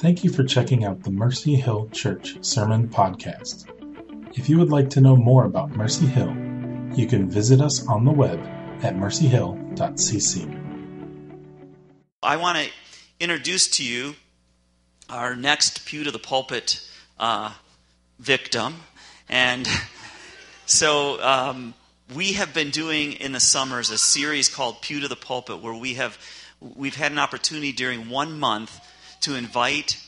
Thank you for checking out the Mercy Hill Church Sermon Podcast. If you would like to know more about Mercy Hill, you can visit us on the web at mercyhill.cc. I want to introduce to you our next Pew to the Pulpit uh, victim. And so um, we have been doing in the summers a series called Pew to the Pulpit where we have we've had an opportunity during one month to invite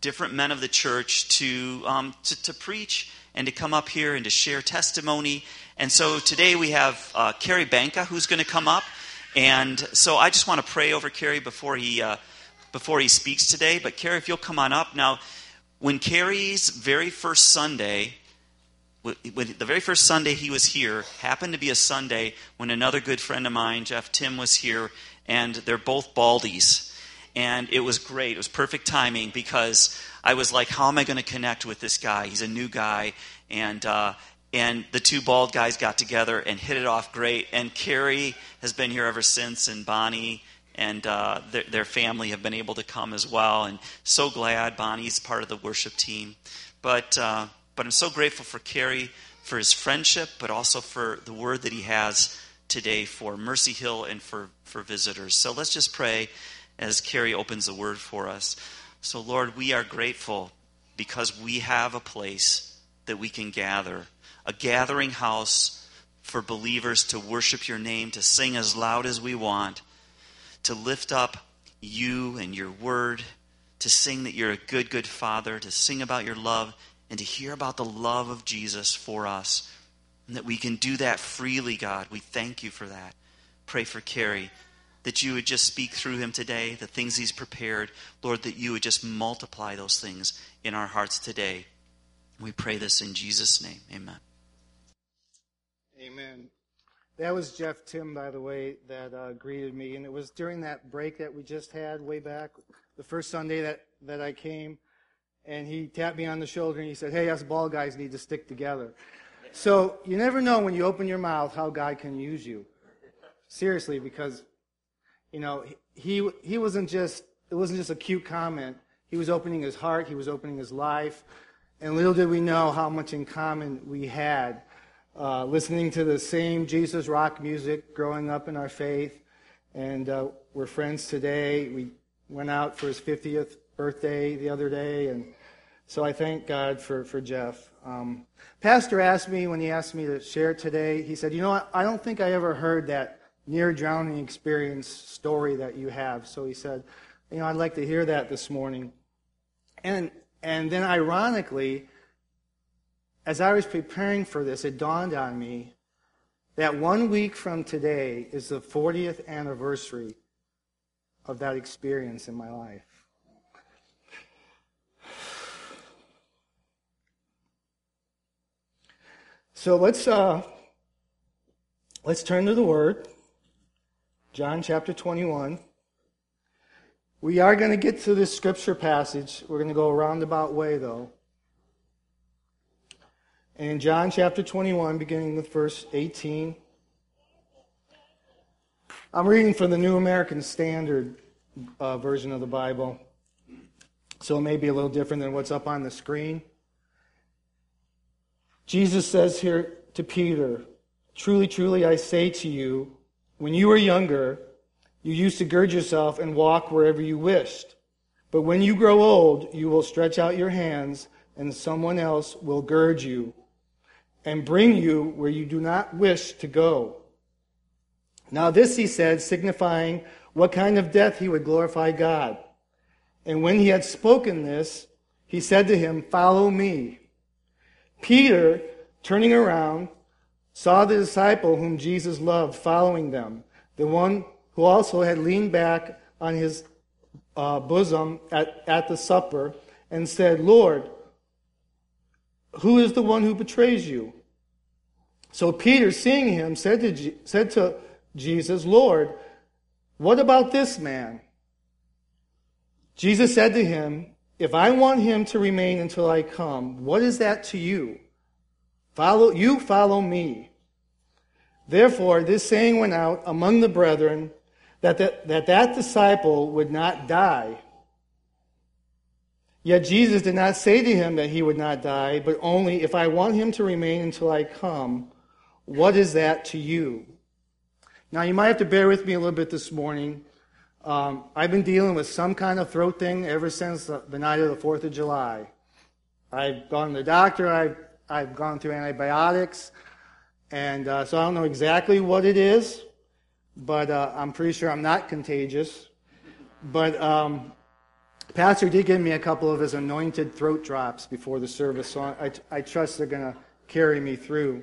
different men of the church to, um, to, to, preach and to come up here and to share testimony. And so today we have uh, Cary Banka who's going to come up. And so I just want to pray over Cary before he, uh, before he speaks today. But Cary, if you'll come on up. Now, when Cary's very first Sunday, when the very first Sunday he was here happened to be a Sunday when another good friend of mine, Jeff Tim, was here, and they're both baldies and it was great. It was perfect timing because I was like, how am I going to connect with this guy? He's a new guy, and uh, and the two bald guys got together and hit it off great. And Cary has been here ever since, and Bonnie and uh, their, their, family have been able to come as well. And so glad Bonnie's part of the worship team. But uh, but I'm so grateful for Cary for his friendship, but also for the word that he has today for Mercy Hill and for for visitors. So let's just pray as Cary opens the word for us. So, Lord, we are grateful because we have a place that we can gather, a gathering house for believers to worship your name, to sing as loud as we want, to lift up you and your word, to sing that you're a good, good father, to sing about your love, and to hear about the love of Jesus for us. And that we can do that freely, God. We thank you for that. Pray for Cary that you would just speak through him today, the things he's prepared. Lord, that you would just multiply those things in our hearts today. We pray this in Jesus' name. Amen. Amen. That was Jeff Tim, by the way, that uh, greeted me. And it was during that break that we just had way back, the first Sunday that, that I came. And he tapped me on the shoulder and he said, Hey, us ball guys need to stick together. So you never know when you open your mouth how God can use you. Seriously, because you know, he, he wasn't just, it wasn't just a cute comment. He was opening his heart, he was opening his life. And little did we know how much in common we had. Uh, listening to the same Jesus rock music, growing up in our faith. And uh, we're friends today. We went out for his 50th birthday the other day. And so I thank God for, for Jeff. Um, Pastor asked me when he asked me to share today, he said, You know? I don't think I ever heard that near drowning experience story that you have. So he said, you know, I'd like to hear that this morning. And and then ironically, as I was preparing for this, it dawned on me that one week from today is the 40th anniversary of that experience in my life. So let's uh, let's turn to the Word. John chapter 21. We are going to get to this scripture passage. We're going to go a roundabout way, though. And in John chapter 21, beginning with verse 18, I'm reading from the New American Standard uh, version of the Bible. So it may be a little different than what's up on the screen. Jesus says here to Peter, Truly, truly, I say to you, when you were younger, you used to gird yourself and walk wherever you wished. But when you grow old, you will stretch out your hands, and someone else will gird you and bring you where you do not wish to go. Now, this he said, signifying what kind of death he would glorify God. And when he had spoken this, he said to him, Follow me. Peter, turning around, saw the disciple whom Jesus loved following them, the one who also had leaned back on his uh, bosom at, at the supper and said, Lord, who is the one who betrays you? So Peter, seeing him, said to, said to Jesus, Lord, what about this man? Jesus said to him, If I want him to remain until I come, what is that to you? Follow, you follow me. Therefore, this saying went out among the brethren that that, that, that disciple would not die. Yet Jesus did not say to him that he would not die, but only, If I want him to remain until I come, what is that to you? Now, you might have to bear with me a little bit this morning. Um, I've been dealing with some kind of throat thing ever since the, night of the 4th of July. I've gone to the doctor, I've, I've gone through antibiotics, and uh, so I don't know exactly what it is, but uh, I'm pretty sure I'm not contagious. But um, Pastor did give me a couple of his anointed throat drops before the service, so I, I trust they're going to carry me through.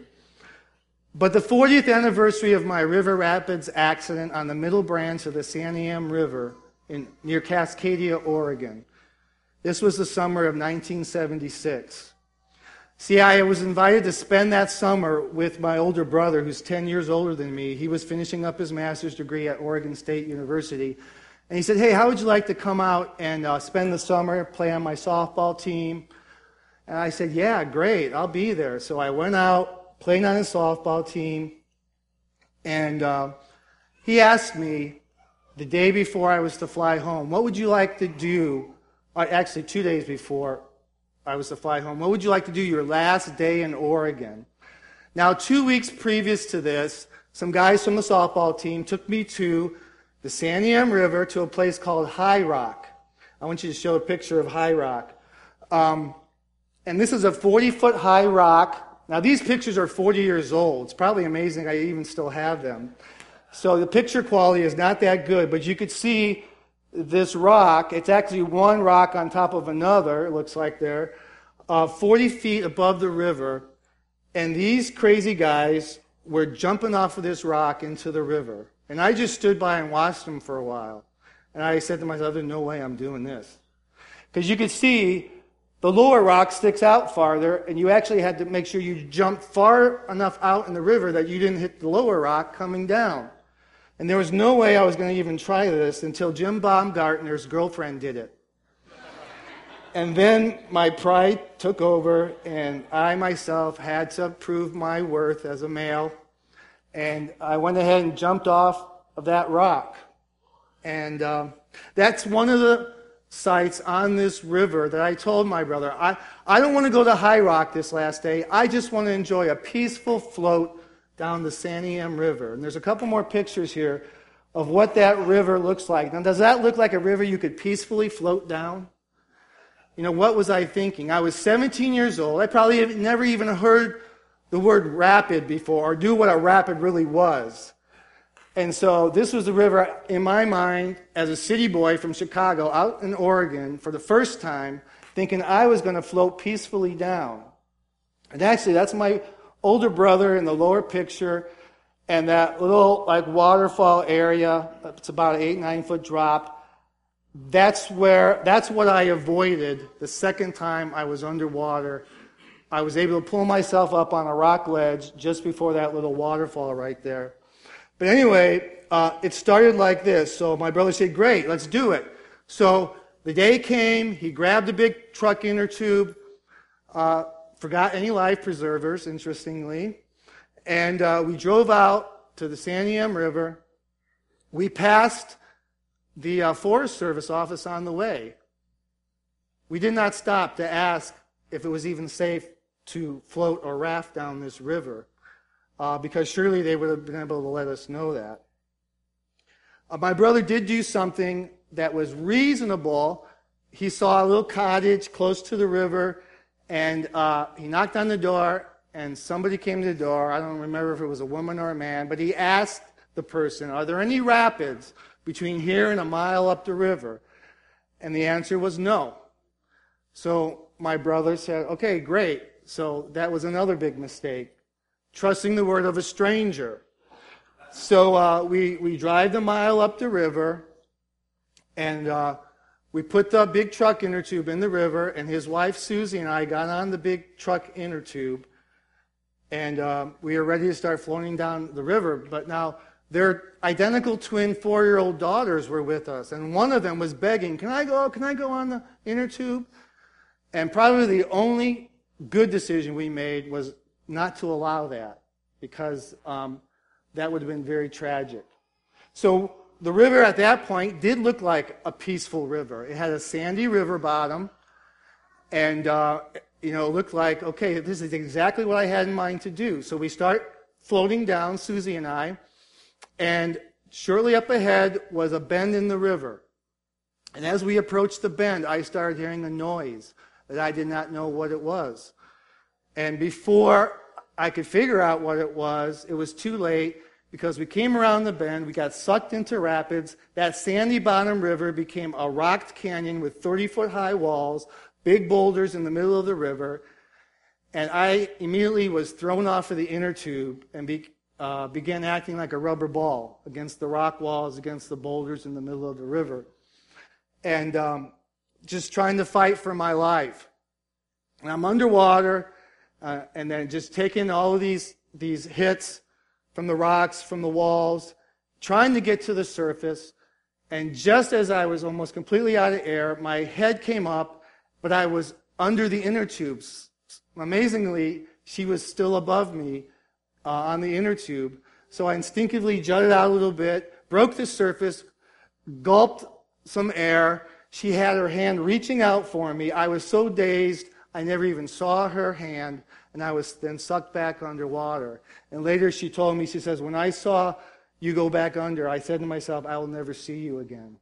But the 40th anniversary of my River Rapids accident on the middle branch of the Santiam River in, near Cascadia, Oregon. This was the summer of 1976. See, I was invited to spend that summer with my older brother, who's 10 years older than me. He was finishing up his master's degree at Oregon State University. And he said, Hey, how would you like to come out and uh, spend the summer, play on my softball team? And I said, Yeah, great, I'll be there. So I went out played on his softball team. And uh, he asked me the day before I was to fly home, what would you like to do? Uh, actually, two days before I was to fly home, what would you like to do your last day in Oregon? Now, two weeks previous to this, some guys from the softball team took me to the Santiam River to a place called High Rock. I want you to show a picture of High Rock. Um, and this is a 40 foot high rock now, these pictures are 40 years old. It's probably amazing I even still have them. So the picture quality is not that good, but you could see this rock. It's actually one rock on top of another, it looks like there, uh, 40 feet above the river. And these crazy guys were jumping off of this rock into the river. And I just stood by and watched them for a while. And I said to myself, there's no way I'm doing this. Because you could see the lower rock sticks out farther, and you actually had to make sure you jumped far enough out in the river that you didn't hit the lower rock coming down. And there was no way I was going to even try this until Jim Baumgartner's girlfriend did it. And then my pride took over, and I myself had to prove my worth as a male. And I went ahead and jumped off of that rock. And uh, that's one of the sites on this river that I told my brother, I, I don't want to go to High Rock this last day. I just want to enjoy a peaceful float down the Santiam River. And there's a couple more pictures here of what that river looks like. Now, does that look like a river you could peacefully float down? You know, what was I thinking? I was 17 years old. I probably never even heard the word rapid before or knew what a rapid really was. And so this was the river in my mind as a city boy from Chicago out in Oregon for the first time, thinking I was going to float peacefully down. And actually, that's my older brother in the lower picture, and that little like waterfall area. It's about an eight nine foot drop. That's where that's what I avoided the second time I was underwater. I was able to pull myself up on a rock ledge just before that little waterfall right there. But anyway, uh, it started like this. So my brother said, Great, let's do it. So the day came, he grabbed a big truck inner tube, uh, forgot any life preservers, interestingly, and uh, we drove out to the Santiam River. We passed the uh, Forest Service office on the way. We did not stop to ask if it was even safe to float or raft down this river uh, because surely they would have been able to let us know that. Uh, my brother did do something that was reasonable. He saw a little cottage close to the river, and uh, he knocked on the door, and somebody came to the door. I don't remember if it was a woman or a man, but he asked the person, Are there any rapids between here and a mile up the river? And the answer was no. So my brother said, Okay, great. So that was another big mistake trusting the word of a stranger. So uh, we, we drive the mile up the river, and uh, we put the big truck inner tube in the river, and his wife Susie and I got on the big truck inner tube, and uh, we were ready to start floating down the river. But now their identical twin four year old daughters were with us, and one of them was begging, Can I go? Can I go on the inner tube? And probably the only good decision we made was not to allow that because um, that would have been very tragic. So the river at that point did look like a peaceful river. It had a sandy river bottom. And, uh, you know, it looked like, okay, this is exactly what I had in mind to do. So we start floating down, Susie and I, and shortly up ahead was a bend in the river. And as we approached the bend, I started hearing a noise that I did not know what it was. And before I could figure out what it was, it was too late because we came around the bend, we got sucked into rapids. That sandy bottom river became a rocked canyon with 30 foot high walls, big boulders in the middle of the river. And I immediately was thrown off of the inner tube and be, uh, began acting like a rubber ball against the rock walls, against the boulders in the middle of the river. And um, just trying to fight for my life. And I'm underwater, uh, and then just taking all of these, these hits from the rocks, from the walls, trying to get to the surface. And just as I was almost completely out of air, my head came up, but I was under the inner tubes. Amazingly, she was still above me uh, on the inner tube. So I instinctively jutted out a little bit, broke the surface, gulped some air. She had her hand reaching out for me. I was so dazed, I never even saw her hand and I was then sucked back underwater. And later she told me, she says, when I saw you go back under, I said to myself, I will never see you again.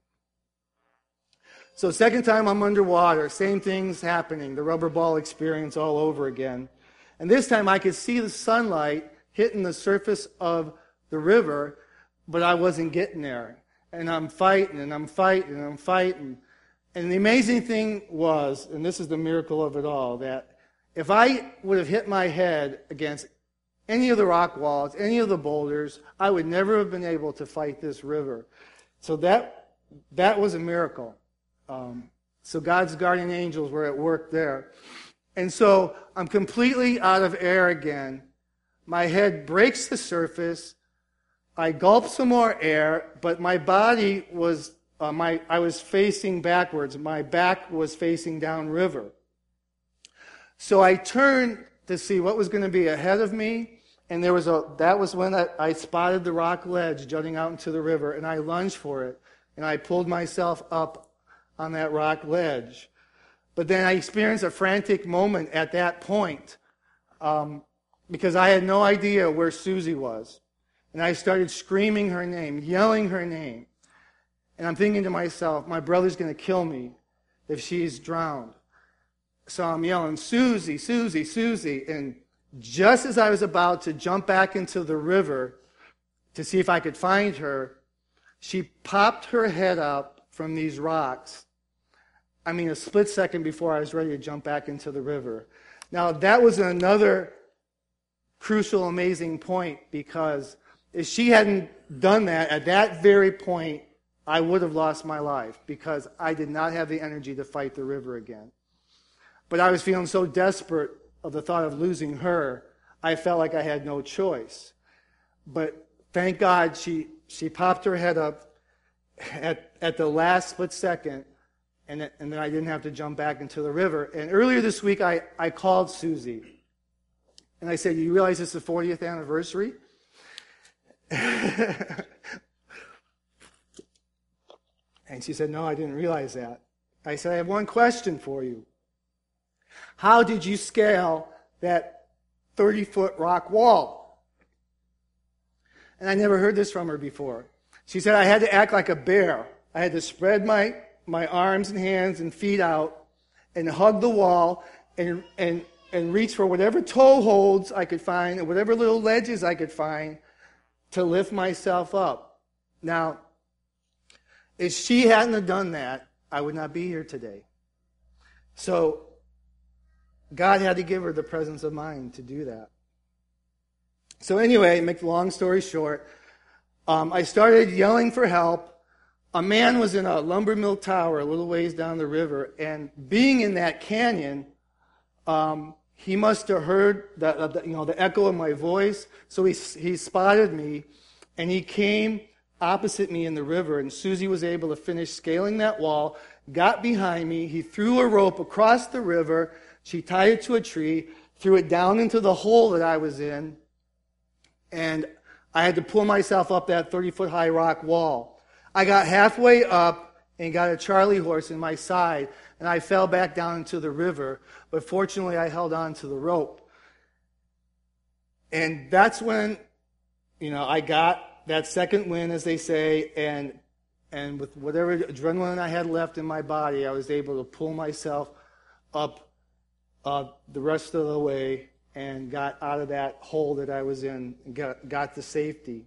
So second time I'm underwater, same things happening, the rubber ball experience all over again. And this time I could see the sunlight hitting the surface of the river, but I wasn't getting there. And I'm fighting and I'm fighting and I'm fighting. And the amazing thing was, and this is the miracle of it all, that if I would have hit my head against any of the rock walls, any of the boulders, I would never have been able to fight this river. So that, that was a miracle. Um, so God's guardian angels were at work there. And so I'm completely out of air again. My head breaks the surface. I gulp some more air, but my body was, uh, my, I was facing backwards. My back was facing downriver. So I turned to see what was going to be ahead of me, and there was a, that was when I, I spotted the rock ledge jutting out into the river, and I lunged for it, and I pulled myself up on that rock ledge. But then I experienced a frantic moment at that point um, because I had no idea where Susie was. And I started screaming her name, yelling her name. And I'm thinking to myself, my brother's going to kill me if she's drowned. So I'm yelling, Susie, Susie, Susie. And just as I was about to jump back into the river to see if I could find her, she popped her head up from these rocks. I mean, a split second before I was ready to jump back into the river. Now, that was another crucial, amazing point because if she hadn't done that at that very point, I would have lost my life because I did not have the energy to fight the river again. But I was feeling so desperate of the thought of losing her, I felt like I had no choice. But thank God she, she popped her head up at, at the last split second, and, and then I didn't have to jump back into the river. And earlier this week, I, I called Susie. And I said, You realize it's the 40th anniversary? and she said, No, I didn't realize that. I said, I have one question for you. How did you scale that 30 foot rock wall? And I never heard this from her before. She said, I had to act like a bear. I had to spread my, my arms and hands and feet out and hug the wall and, and, and reach for whatever toe holds I could find and whatever little ledges I could find to lift myself up. Now, if she hadn't have done that, I would not be here today. So God had to give her the presence of mind to do that. So, anyway, make the long story short, um, I started yelling for help. A man was in a lumber mill tower a little ways down the river, and being in that canyon, um, he must have heard the, the, you know, the echo of my voice. So he, he spotted me, and he came opposite me in the river, and Susie was able to finish scaling that wall, got behind me. He threw a rope across the river, she tied it to a tree, threw it down into the hole that I was in, and I had to pull myself up that 30 foot high rock wall. I got halfway up, and got a Charlie horse in my side, and I fell back down into the river. But fortunately, I held on to the rope. And that's when, you know, I got that second win, as they say, and and with whatever adrenaline I had left in my body, I was able to pull myself up uh, the rest of the way and got out of that hole that I was in got, got to safety.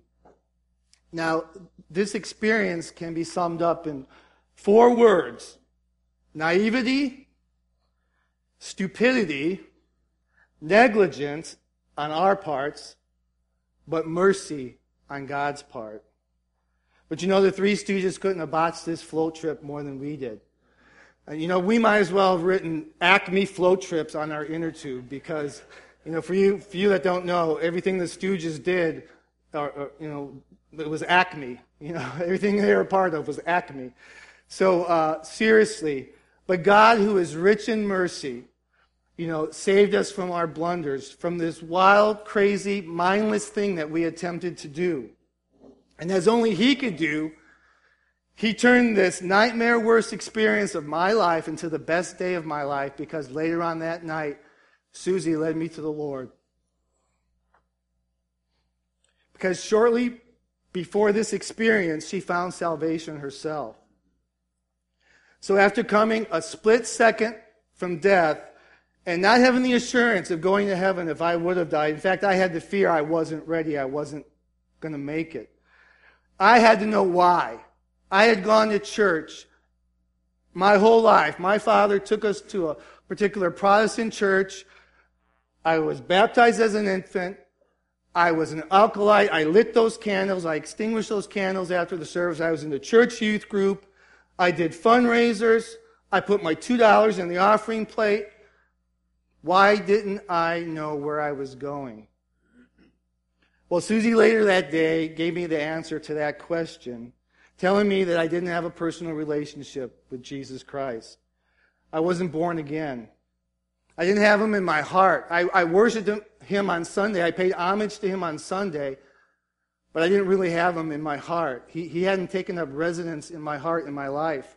Now, this experience can be summed up in four words naivety, stupidity, negligence on our parts, but mercy on God's part. But you know, the Three Stooges couldn't have botched this float trip more than we did. And you know, we might as well have written Acme float trips on our inner tube because, you know, for you, for you that don't know, everything the Stooges did, or, or, you know, it was Acme. You know, everything they were a part of was Acme. So, uh, seriously, but God, who is rich in mercy, you know, saved us from our blunders, from this wild, crazy, mindless thing that we attempted to do. And as only He could do, He turned this nightmare worst experience of my life into the best day of my life because later on that night, Susie led me to the Lord. Because shortly before this experience, she found salvation herself. So after coming a split second from death, and not having the assurance of going to heaven if I would have died. In fact, I had the fear I wasn't ready. I wasn't going to make it. I had to know why. I had gone to church my whole life. My father took us to a particular Protestant church. I was baptized as an infant. I was an acolyte. I lit those candles. I extinguished those candles after the service. I was in the church youth group. I did fundraisers. I put my $2 in the offering plate. Why didn't I know where I was going? Well, Susie later that day gave me the answer to that question, telling me that I didn't have a personal relationship with Jesus Christ. I wasn't born again. I didn't have him in my heart. I, I worshiped him on Sunday. I paid homage to him on Sunday, but I didn't really have him in my heart. He, he hadn't taken up residence in my heart in my life.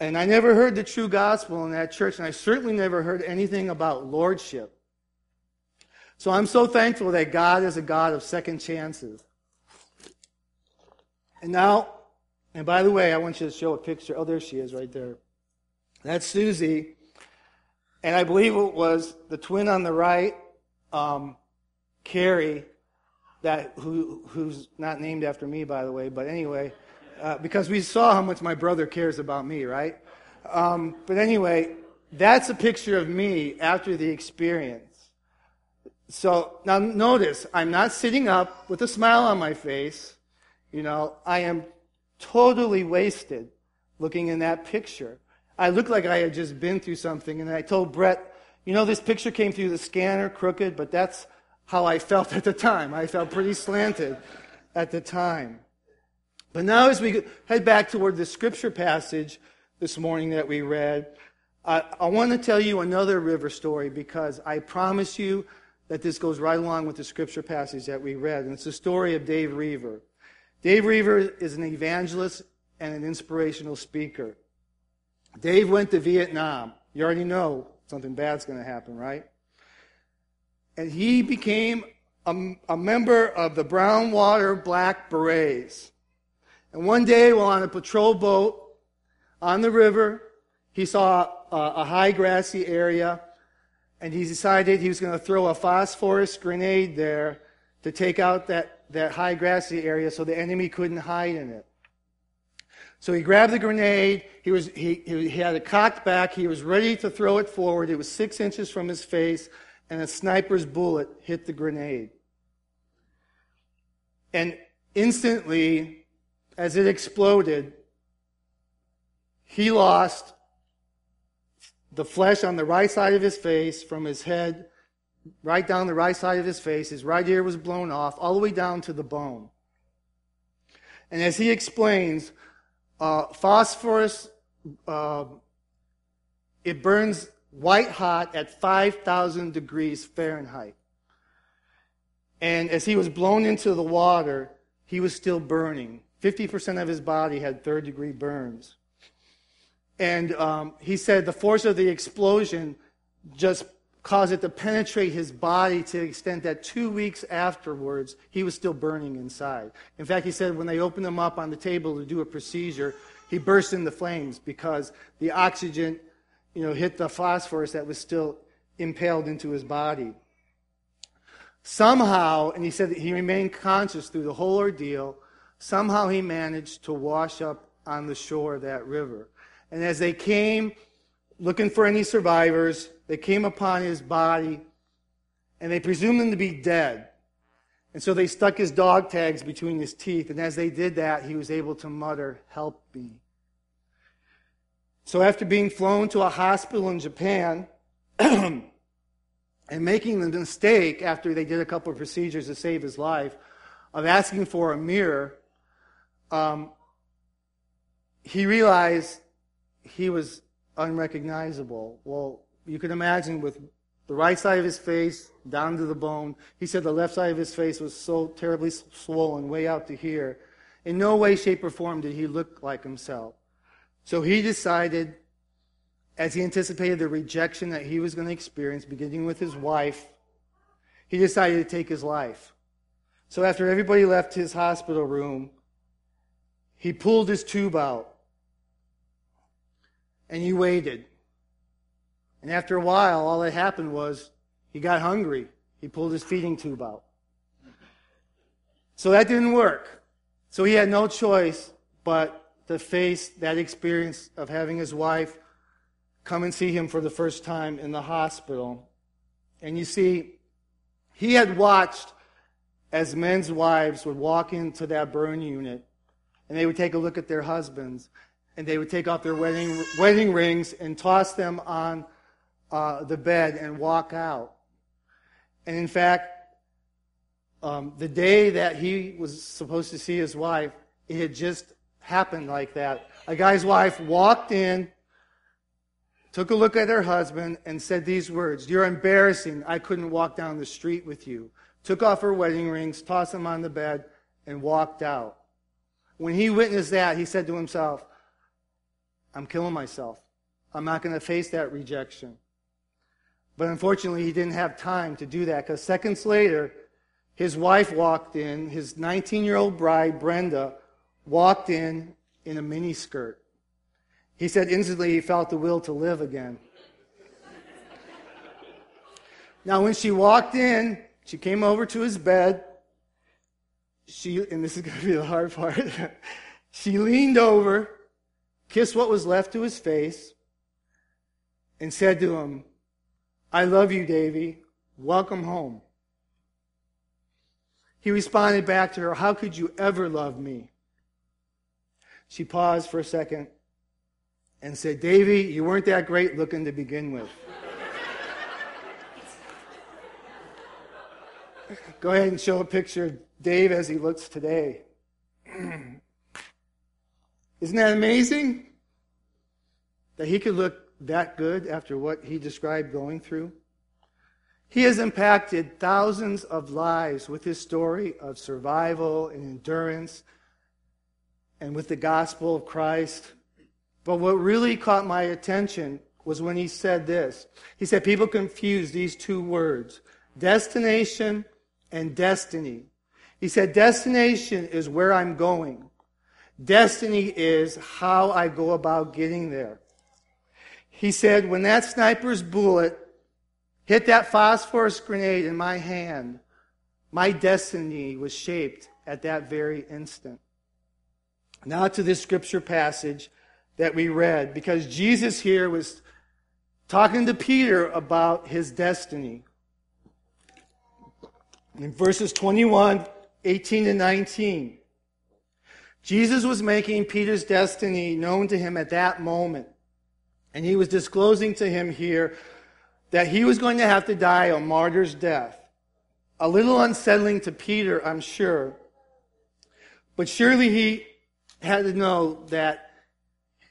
And I never heard the true gospel in that church, and I certainly never heard anything about lordship. So I'm so thankful that God is a God of second chances. And now, and by the way, I want you to show a picture. Oh, there she is right there. That's Susie. And I believe it was the twin on the right, um, Carrie, that who, who's not named after me, by the way, but anyway, uh, because we saw how much my brother cares about me, right? Um, but anyway, that's a picture of me after the experience. So now notice, I'm not sitting up with a smile on my face. You know, I am totally wasted looking in that picture. I look like I had just been through something, and I told Brett, you know, this picture came through the scanner crooked, but that's how I felt at the time. I felt pretty slanted at the time. But now, as we head back toward the scripture passage this morning that we read, I, I want to tell you another river story because I promise you that this goes right along with the scripture passage that we read. And it's the story of Dave Roever. Dave Roever is an evangelist and an inspirational speaker. Dave went to Vietnam. You already know something bad's going to happen, right? And he became a, a member of the Brown Water Black Berets. And one day, while on a patrol boat on the river, he saw a, a high grassy area, and he decided he was going to throw a phosphorus grenade there to take out that, that high grassy area so the enemy couldn't hide in it. So he grabbed the grenade. He, was, he, he had it cocked back. He was ready to throw it forward. It was six inches from his face, and a sniper's bullet hit the grenade. And instantly, as it exploded, he lost the flesh on the right side of his face from his head right down the right side of his face. His right ear was blown off, all the way down to the bone. And as he explains, uh, phosphorus, uh, it burns white hot at 5,000 degrees Fahrenheit. And as he was blown into the water, he was still burning 50% of his body had third degree burns. And um, he said the force of the explosion just caused it to penetrate his body to the extent that two weeks afterwards, he was still burning inside. In fact, he said when they opened him up on the table to do a procedure, he burst into flames because the oxygen, you know, hit the phosphorus that was still impaled into his body. Somehow, and he said that he remained conscious through the whole ordeal, somehow he managed to wash up on the shore of that river. And as they came looking for any survivors, they came upon his body and they presumed him to be dead. And so they stuck his dog tags between his teeth. And as they did that, he was able to mutter, Help me. So after being flown to a hospital in Japan, and making the mistake after they did a couple of procedures to save his life of asking for a mirror, um, he realized he was unrecognizable. Well, you can imagine with the right side of his face down to the bone. He said the left side of his face was so terribly swollen, way out to here. In no way, shape, or form did he look like himself. So he decided, as he anticipated the rejection that he was going to experience, beginning with his wife, he decided to take his life. So after everybody left his hospital room, he pulled his tube out and he waited. And after a while, all that happened was he got hungry. He pulled his feeding tube out. So that didn't work. So he had no choice but to face that experience of having his wife come and see him for the first time in the hospital. And you see, he had watched as men's wives would walk into that burn unit and they would take a look at their husbands and they would take off their wedding, wedding rings and toss them on uh, the bed and walk out. And in fact, um, the day that he was supposed to see his wife, it had just happened like that. A guy's wife walked in, took a look at her husband, and said these words You're embarrassing. I couldn't walk down the street with you. Took off her wedding rings, tossed them on the bed, and walked out. When he witnessed that, he said to himself, I'm killing myself. I'm not going to face that rejection. But unfortunately, he didn't have time to do that because seconds later, his wife walked in, his 19 year old bride, Brenda, walked in in a mini skirt. He said instantly he felt the will to live again. now, when she walked in, she came over to his bed she, and this is going to be the hard part, she leaned over, kissed what was left to his face, and said to him, I love you, Davy. Welcome home. He responded back to her, How could you ever love me? She paused for a second and said, Davy, you weren't that great looking to begin with. Go ahead and show a picture of Dave as he looks today. Isn't that amazing? That he could look that good after what he described going through? He has impacted thousands of lives with his story of survival and endurance and with the gospel of Christ. But what really caught my attention was when he said this. He said, People confuse these two words destination and destiny. He said, destination is where I'm going. Destiny is how I go about getting there. He said, when that sniper's bullet hit that phosphorus grenade in my hand, my destiny was shaped at that very instant. Now to this scripture passage that we read, because Jesus here was talking to Peter about his destiny. In verses 21, 18 to 19, Jesus was making Peter's destiny known to him at that moment. And he was disclosing to him here that he was going to have to die a martyr's death. A little unsettling to Peter, I'm sure. But surely he had to know that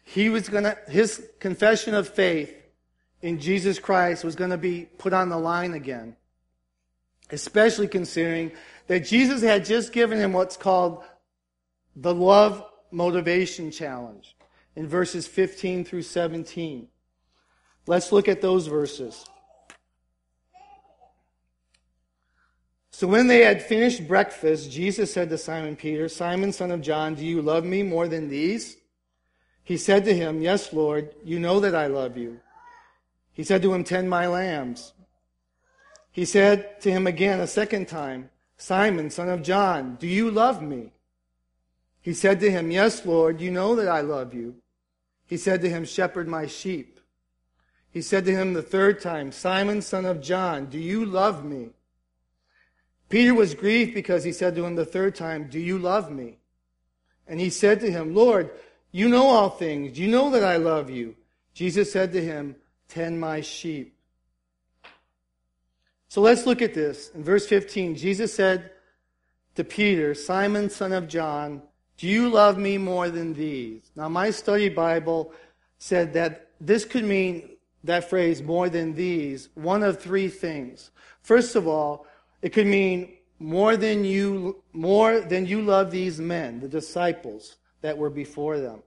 he was going to, his confession of faith in Jesus Christ was going to be put on the line again especially considering that Jesus had just given him what's called the love motivation challenge in verses 15 through 17. Let's look at those verses. So when they had finished breakfast, Jesus said to Simon Peter, Simon, son of John, do you love me more than these? He said to him, Yes, Lord, you know that I love you. He said to him, Tend my lambs. He said to him again a second time, Simon, son of John, do you love me? He said to him, Yes, Lord, you know that I love you. He said to him, Shepherd my sheep. He said to him the third time, Simon, son of John, do you love me? Peter was grieved because he said to him the third time, Do you love me? And he said to him, Lord, you know all things. You know that I love you. Jesus said to him, Tend my sheep. So let's look at this. In verse 15, Jesus said to Peter, Simon, son of John, do you love me more than these? Now, my study Bible said that this could mean that phrase, more than these, one of three things. First of all, it could mean more than you, more than you love these men, the disciples that were before them.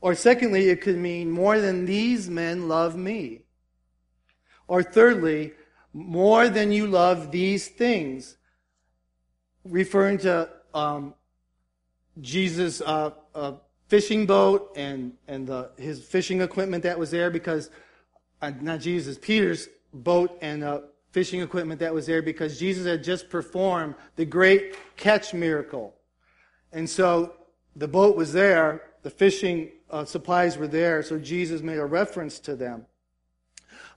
Or secondly, it could mean more than these men love me. Or thirdly, more than you love these things, referring to um, Jesus' uh, uh, fishing boat and and the, his fishing equipment that was there because uh, not Jesus, Peter's boat and uh, fishing equipment that was there because Jesus had just performed the great catch miracle. And so the boat was there, the fishing uh, supplies were there, so Jesus made a reference to them.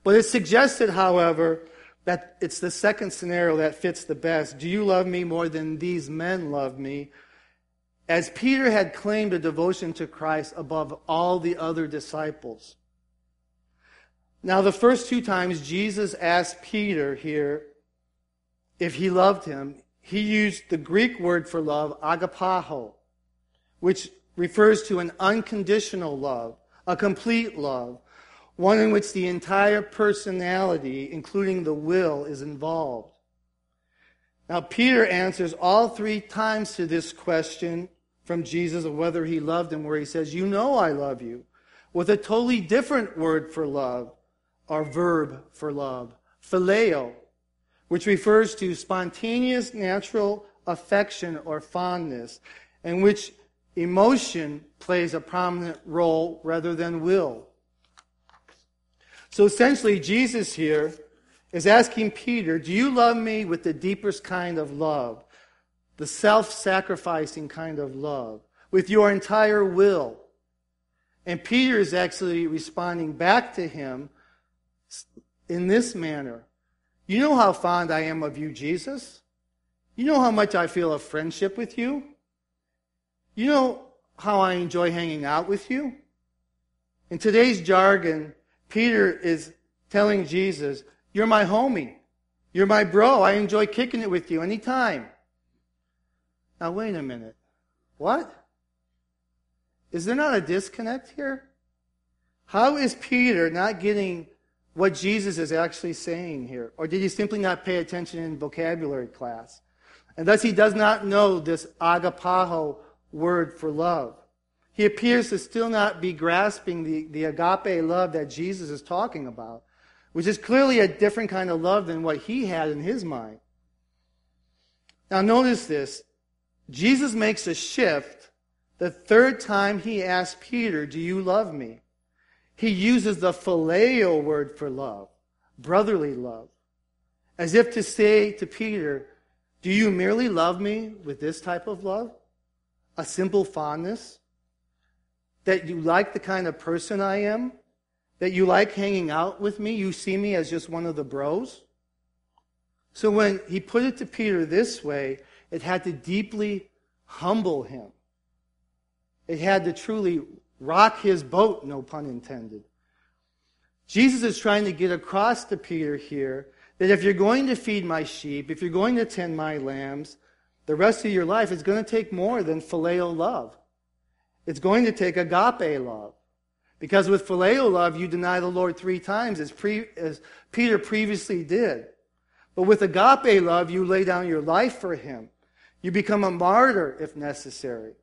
But it suggested, however, that it's the second scenario that fits the best. Do you love me more than these men love me? As Peter had claimed a devotion to Christ above all the other disciples. Now, the first two times Jesus asked Peter here if he loved him, he used the Greek word for love, agapao, which refers to an unconditional love, a complete love, one in which the entire personality, including the will, is involved. Now, Peter answers all three times to this question from Jesus of whether he loved him, where he says, You know I love you, with a totally different word for love, or verb for love, phileo, which refers to spontaneous natural affection or fondness, in which emotion plays a prominent role rather than will. So essentially, Jesus here is asking Peter, Do you love me with the deepest kind of love? The self sacrificing kind of love, with your entire will. And Peter is actually responding back to him in this manner You know how fond I am of you, Jesus? You know how much I feel a friendship with you? You know how I enjoy hanging out with you? In today's jargon, Peter is telling Jesus, You're my homie. You're my bro. I enjoy kicking it with you anytime. Now, wait a minute. What? Is there not a disconnect here? How is Peter not getting what Jesus is actually saying here? Or did he simply not pay attention in vocabulary class? And thus he does not know this agapao word for love. He appears to still not be grasping the, the agape love that Jesus is talking about, which is clearly a different kind of love than what he had in his mind. Now notice this. Jesus makes a shift the third time he asks Peter, Do you love me? he uses the phileo word for love, brotherly love, as if to say to Peter, Do you merely love me with this type of love? A simple fondness? That you like the kind of person I am? That you like hanging out with me? You see me as just one of the bros? So when he put it to Peter this way, it had to deeply humble him. It had to truly rock his boat, no pun intended. Jesus is trying to get across to Peter here that if you're going to feed my sheep, if you're going to tend my lambs, the rest of your life is going to take more than filial love. It's going to take agape love. Because with phileo love, you deny the Lord three times, as, pre, as Peter previously did. But with agape love, you lay down your life for him. You become a martyr if necessary.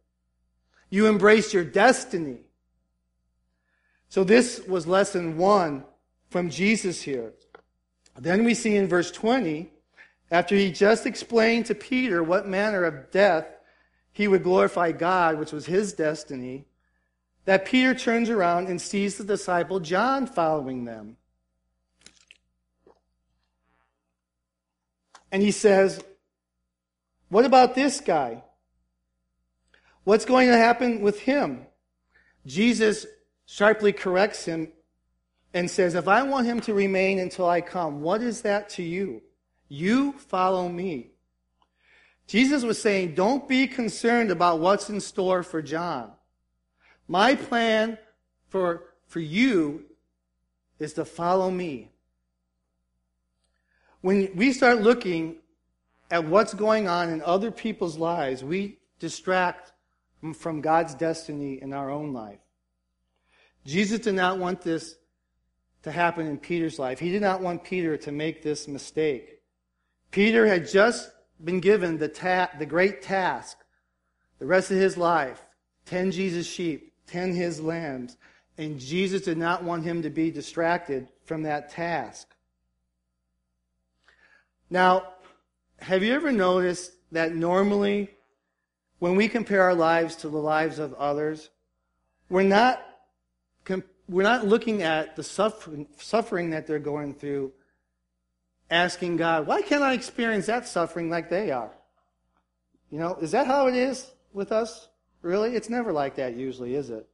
You embrace your destiny. So this was lesson one from Jesus here. Then we see in verse 20, after he just explained to Peter what manner of death he would glorify God, which was his destiny, that Peter turns around and sees the disciple John following them. And he says, What about this guy? What's going to happen with him? Jesus sharply corrects him and says, If I want him to remain until I come, what is that to you? You follow me. Jesus was saying, Don't be concerned about what's in store for John. My plan for, for you is to follow me. When we start looking at what's going on in other people's lives, we distract from God's destiny in our own life. Jesus did not want this to happen in Peter's life. He did not want Peter to make this mistake. Peter had just been given the, ta- the great task, the rest of his life, tend Jesus' sheep, tend his lambs, and Jesus did not want him to be distracted from that task. Now, have you ever noticed that normally when we compare our lives to the lives of others, we're not, we're not looking at the suffering, suffering that they're going through, asking God, why can't I experience that suffering like they are? You know, is that how it is with us? Really? It's never like that usually, is it?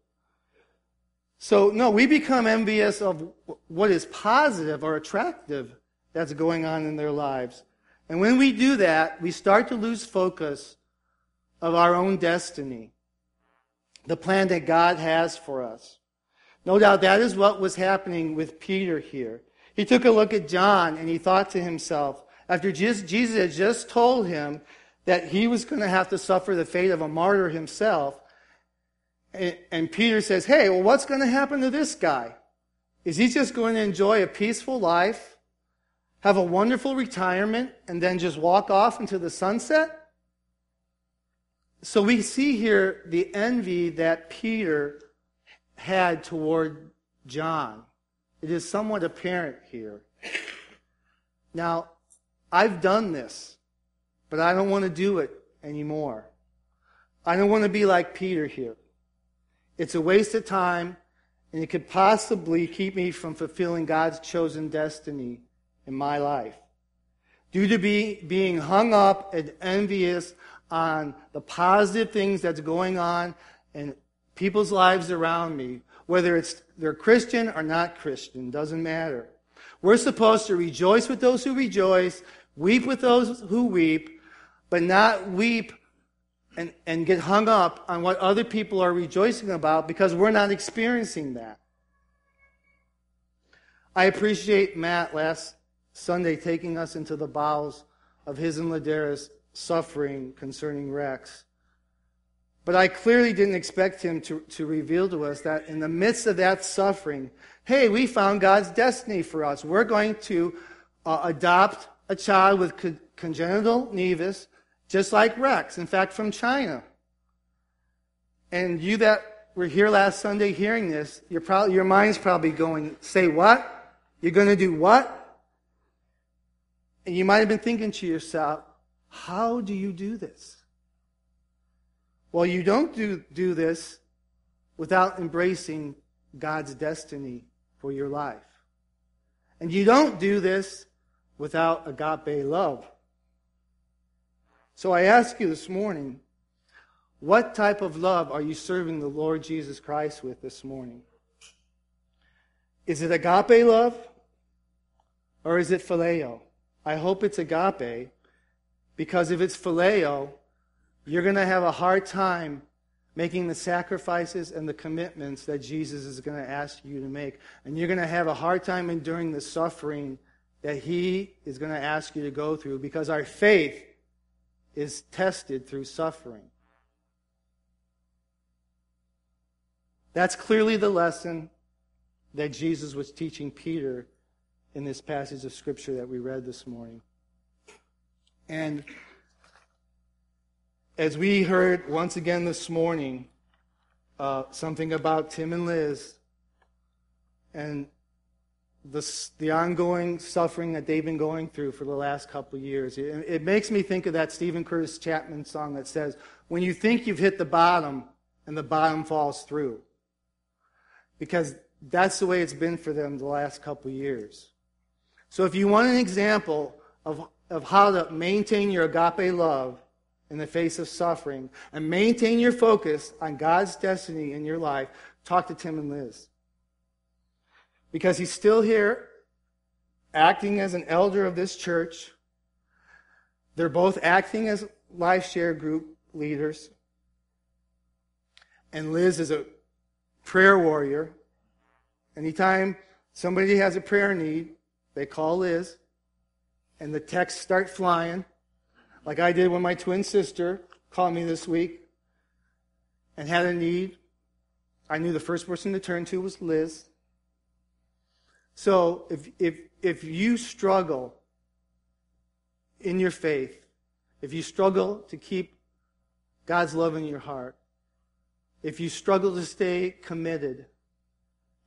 So, no, we become envious of what is positive or attractive that's going on in their lives. And when we do that, we start to lose focus of our own destiny, the plan that God has for us. No doubt that is what was happening with Peter here. He took a look at John and he thought to himself, after Jesus had just told him that he was going to have to suffer the fate of a martyr himself, and Peter says, Hey, well, what's going to happen to this guy? Is he just going to enjoy a peaceful life, have a wonderful retirement, and then just walk off into the sunset? So we see here the envy that Peter had toward John. It is somewhat apparent here. Now, I've done this, but I don't want to do it anymore. I don't want to be like Peter here. It's a waste of time, and it could possibly keep me from fulfilling God's chosen destiny in my life. Due to be, being hung up and envious on the positive things that's going on in people's lives around me, whether it's they're Christian or not Christian, doesn't matter. We're supposed to rejoice with those who rejoice, weep with those who weep, but not weep and, and get hung up on what other people are rejoicing about because we're not experiencing that. I appreciate Matt last Sunday taking us into the bowels of his and Ladera's suffering concerning Rex. But I clearly didn't expect him to, to reveal to us that in the midst of that suffering, hey, we found God's destiny for us. We're going to uh, adopt a child with co- congenital nevus, just like Rex, in fact, from China. And you that were here last Sunday hearing this, pro- your mind's probably going, say what? You're going to do what? And you might have been thinking to yourself, how do you do this? Well, you don't do, do this without embracing God's destiny for your life. And you don't do this without agape love. So I ask you this morning, what type of love are you serving the Lord Jesus Christ with this morning? Is it agape love? Or is it phileo? I hope it's agape because if it's phileo, you're going to have a hard time making the sacrifices and the commitments that Jesus is going to ask you to make. And you're going to have a hard time enduring the suffering that he is going to ask you to go through because our faith is tested through suffering. That's clearly the lesson that Jesus was teaching Peter in this passage of Scripture that we read this morning. And as we heard once again this morning, uh, something about Tim and Liz and the, the ongoing suffering that they've been going through for the last couple of years. It, it makes me think of that Steven Curtis Chapman song that says, When you think you've hit the bottom and the bottom falls through. Because that's the way it's been for them the last couple of years. So if you want an example of, of how to maintain your agape love in the face of suffering and maintain your focus on God's destiny in your life, talk to Tim and Liz because he's still here acting as an elder of this church. They're both acting as life share group leaders. And Liz is a prayer warrior. Anytime somebody has a prayer need, they call Liz, and the texts start flying, like I did when my twin sister called me this week and had a need. I knew the first person to turn to was Liz. So if, if, if you struggle in your faith, if you struggle to keep God's love in your heart, if you struggle to stay committed,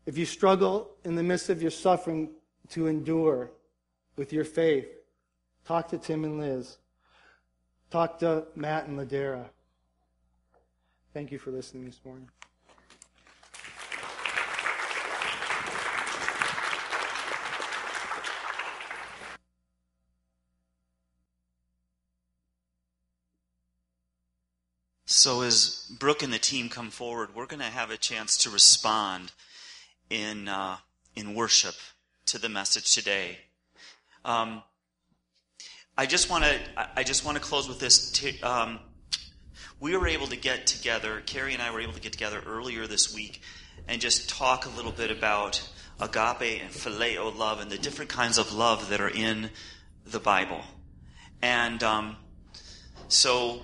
if you struggle in the midst of your suffering to endure with your faith, talk to Tim and Liz. Talk to Matt and Ladera. Thank you for listening this morning. So, as Brooke and the team come forward, we're going to have a chance to respond in, uh, in worship to the message today. Um, I just want to I just want to close with this. T- um, we were able to get together. Cary and I were able to get together earlier this week and just talk a little bit about agape and phileo love and the different kinds of love that are in the Bible. And um, so,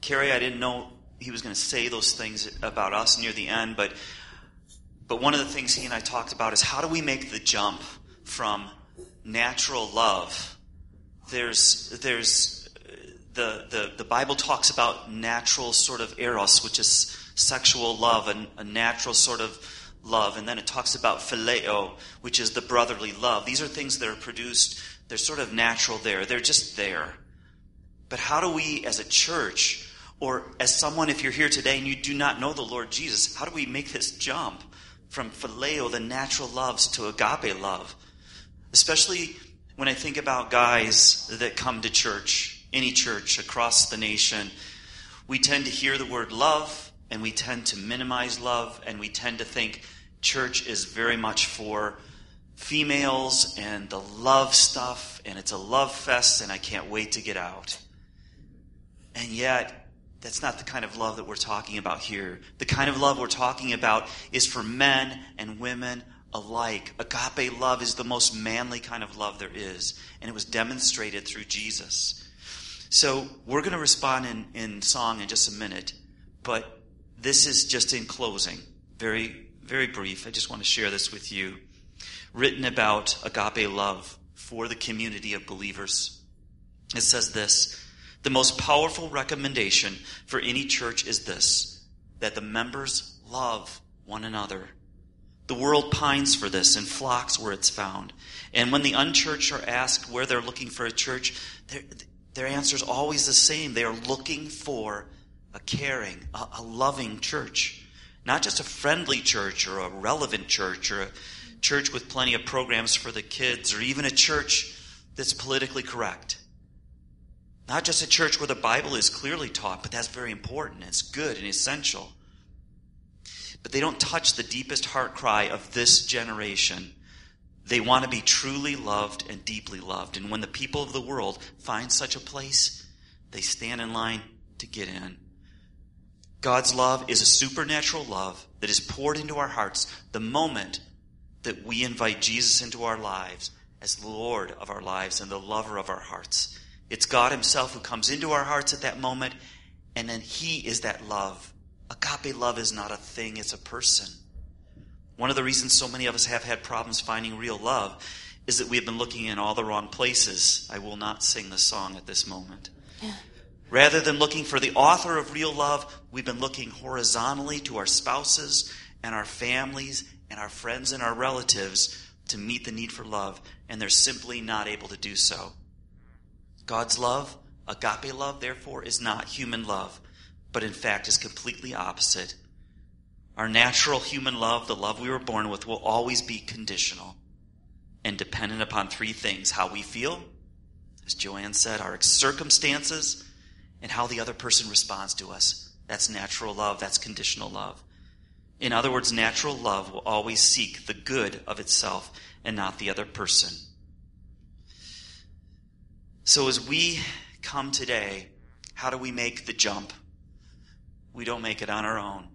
Cary, I didn't know he was going to say those things about us near the end, but but one of the things he and I talked about is how do we make the jump from natural love? There's there's uh, the the, the Bible talks about natural sort of eros, which is sexual love, and a natural sort of love, and then it talks about phileo, which is the brotherly love. These are things that are produced. They're sort of natural there. They're just there. But how do we, as a church, or as someone, if you're here today and you do not know the Lord Jesus, how do we make this jump from phileo, the natural loves, to agape love? Especially when I think about guys that come to church, any church across the nation, we tend to hear the word love and we tend to minimize love and we tend to think church is very much for females and the love stuff and it's a love fest and I can't wait to get out. And yet, that's not the kind of love that we're talking about here. The kind of love we're talking about is for men and women alike. Agape love is the most manly kind of love there is, and it was demonstrated through Jesus. So we're going to respond in, in song in just a minute, but this is just in closing. Very, very brief. I just want to share this with you. Written about agape love for the community of believers. It says this the most powerful recommendation for any church is this that the members love one another. The world pines for this and flocks where it's found. And when the unchurched are asked where they're looking for a church, their, answer is always the same. They are looking for a caring, a, a loving church. Not just a friendly church or a relevant church or a church with plenty of programs for the kids or even a church that's politically correct. Not just a church where the Bible is clearly taught, but that's very important. It's good and essential. But they don't touch the deepest heart cry of this generation. They want to be truly loved and deeply loved. And when the people of the world find such a place, they stand in line to get in. God's love is a supernatural love that is poured into our hearts the moment that we invite Jesus into our lives as the Lord of our lives and the lover of our hearts. It's God Himself who comes into our hearts at that moment, and then He is that love. Agape love is not a thing, it's a person. One of the reasons so many of us have had problems finding real love is that we have been looking in all the wrong places. I will not sing the song at this moment. Rather than looking for the author of real love, we've been looking horizontally to our spouses and our families and our friends and our relatives to meet the need for love, and they're simply not able to do so. God's love, agape love, therefore, is not human love, but in fact is completely opposite. Our natural human love, the love we were born with, will always be conditional and dependent upon three things how we feel, as Joanne said, our circumstances, and how the other person responds to us. That's natural love, that's conditional love. In other words, natural love will always seek the good of itself and not the other person. So as we come today, how do we make the jump? We don't make it on our own.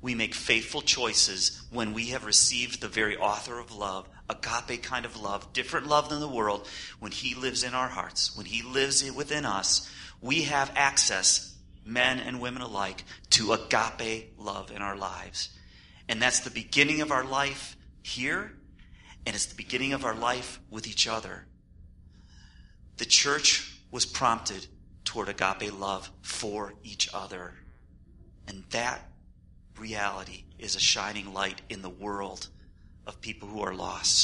We make faithful choices when we have received the very author of love, agape kind of love, different love than the world, when he lives in our hearts, when he lives within us, we have access, men and women alike, to agape love in our lives. And that's the beginning of our life here, and it's the beginning of our life with each other. The church was prompted toward agape love for each other. And that reality is a shining light in the world of people who are lost.